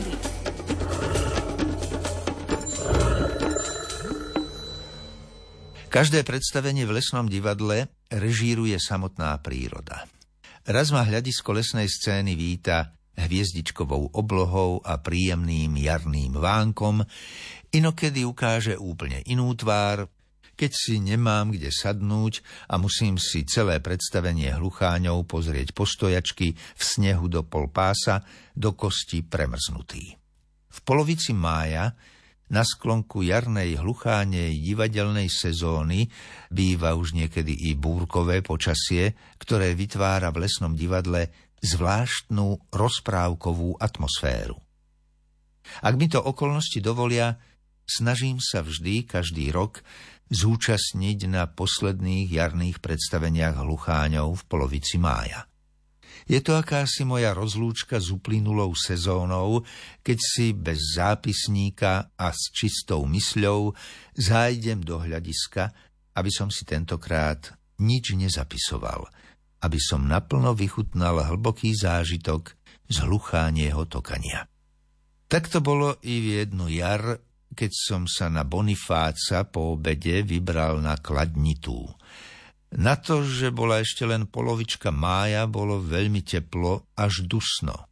prírody. Každé predstavenie v lesnom divadle režíruje samotná príroda. Raz ma hľadisko lesnej scény víta hviezdičkovou oblohou a príjemným jarným vánkom, inokedy ukáže úplne inú tvár, keď si nemám kde sadnúť a musím si celé predstavenie hlucháňov pozrieť postojačky v snehu do pol pása, do kosti premrznutý. V polovici mája na sklonku jarnej hluchánej divadelnej sezóny býva už niekedy i búrkové počasie, ktoré vytvára v lesnom divadle zvláštnu rozprávkovú atmosféru. Ak mi to okolnosti dovolia, snažím sa vždy, každý rok, zúčastniť na posledných jarných predstaveniach hlucháňov v polovici mája. Je to akási moja rozlúčka s uplynulou sezónou, keď si bez zápisníka a s čistou mysľou zájdem do hľadiska, aby som si tentokrát nič nezapisoval, aby som naplno vychutnal hlboký zážitok z hluchánieho tokania. Tak to bolo i v jednu jar, keď som sa na Bonifáca po obede vybral na Kladnitú. Na to, že bola ešte len polovička mája, bolo veľmi teplo, až dusno.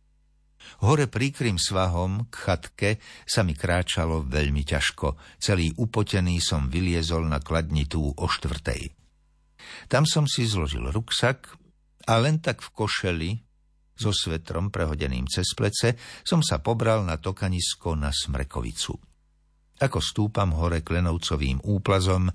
Hore príkrym svahom k chatke sa mi kráčalo veľmi ťažko. Celý upotený som vyliezol na kladnitú o štvrtej. Tam som si zložil ruksak a len tak v košeli so svetrom prehodeným cez plece som sa pobral na tokanisko na Smrekovicu. Ako stúpam hore klenovcovým úplazom,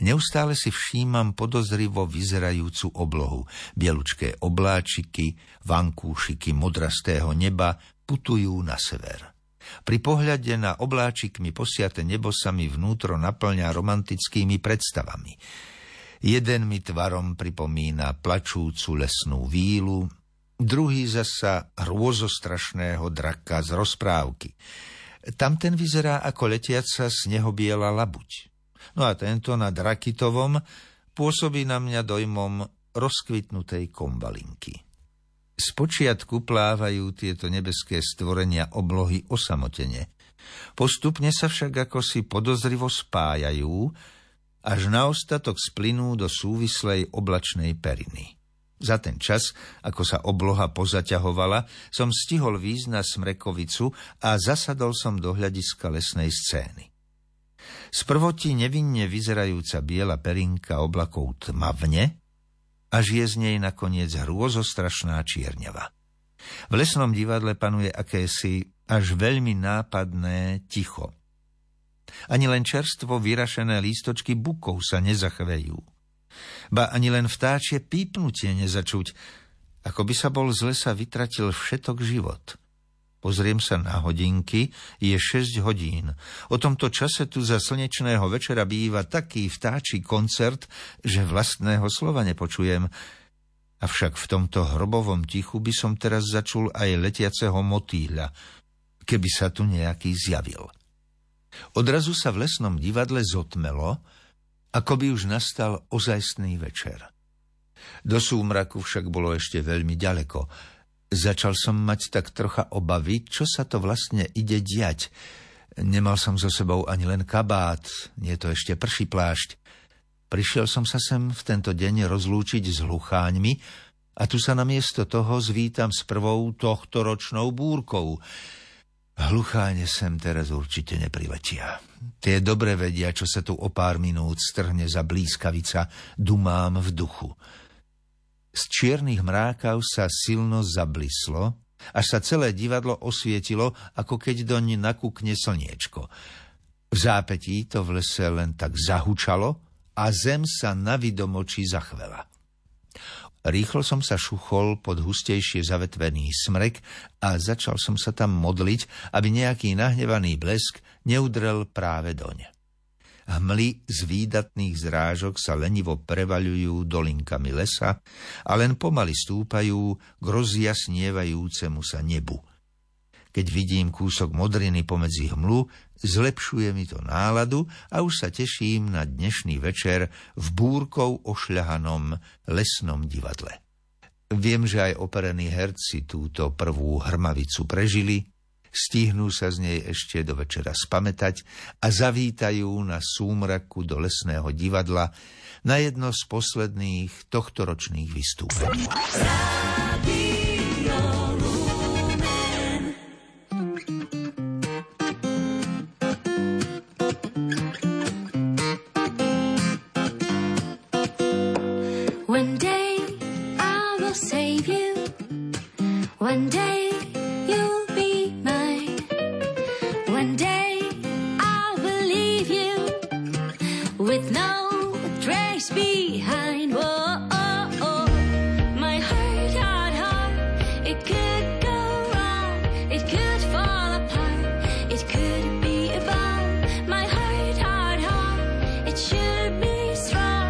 neustále si všímam podozrivo vyzerajúcu oblohu. Bielučké obláčiky, vankúšiky modrastého neba putujú na sever. Pri pohľade na obláčikmi posiate nebo sa mi vnútro naplňa romantickými predstavami. Jeden mi tvarom pripomína plačúcu lesnú vílu, druhý zasa hrôzostrašného draka z rozprávky. Tamten vyzerá ako letiaca snehobiela labuť. No a tento nad Rakitovom pôsobí na mňa dojmom rozkvitnutej kombalinky. Spočiatku plávajú tieto nebeské stvorenia oblohy osamotene. Postupne sa však ako si podozrivo spájajú, až na ostatok splynú do súvislej oblačnej periny. Za ten čas, ako sa obloha pozaťahovala, som stihol výjsť na Smrekovicu a zasadol som do hľadiska lesnej scény. Sprvoti nevinne vyzerajúca biela perinka oblakov tmavne, až je z nej nakoniec hrôzostrašná čierňava. V lesnom divadle panuje akési až veľmi nápadné ticho. Ani len čerstvo vyrašené lístočky bukov sa nezachvejú ba ani len vtáčie pípnutie nezačuť, ako by sa bol z lesa vytratil všetok život. Pozriem sa na hodinky, je 6 hodín. O tomto čase tu za slnečného večera býva taký vtáčí koncert, že vlastného slova nepočujem. Avšak v tomto hrobovom tichu by som teraz začul aj letiaceho motýľa, keby sa tu nejaký zjavil. Odrazu sa v lesnom divadle zotmelo, ako by už nastal ozajstný večer. Do súmraku však bolo ešte veľmi ďaleko. Začal som mať tak trocha obavy, čo sa to vlastne ide diať. Nemal som so sebou ani len kabát, nie to ešte prší plášť. Prišiel som sa sem v tento deň rozlúčiť s hlucháňmi a tu sa namiesto toho zvítam s prvou tohto ročnou búrkou. Hlucháne sem teraz určite nepriletia. Tie dobre vedia, čo sa tu o pár minút strhne za blízkavica, dumám v duchu. Z čiernych mrákav sa silno zablislo, až sa celé divadlo osvietilo, ako keď doň nakúkne slniečko. V zápetí to v lese len tak zahučalo a zem sa na vidomočí zachvela. Rýchlo som sa šuchol pod hustejšie zavetvený smrek a začal som sa tam modliť, aby nejaký nahnevaný blesk neudrel práve doň. Hmly z výdatných zrážok sa lenivo prevaľujú dolinkami lesa a len pomaly stúpajú k rozjasnievajúcemu sa nebu. Keď vidím kúsok modriny pomedzi hmlu, zlepšuje mi to náladu a už sa teším na dnešný večer v búrkou ošľahanom lesnom divadle. Viem, že aj operení herci túto prvú hrmavicu prežili, stihnú sa z nej ešte do večera spametať a zavítajú na súmraku do lesného divadla na jedno z posledných tohtoročných vystúpení. One with no trace behind. Whoa, oh, oh. my heart, heart, heart, it could go wrong, it could fall apart, it could be. My heart, heart, heart, it should be strong.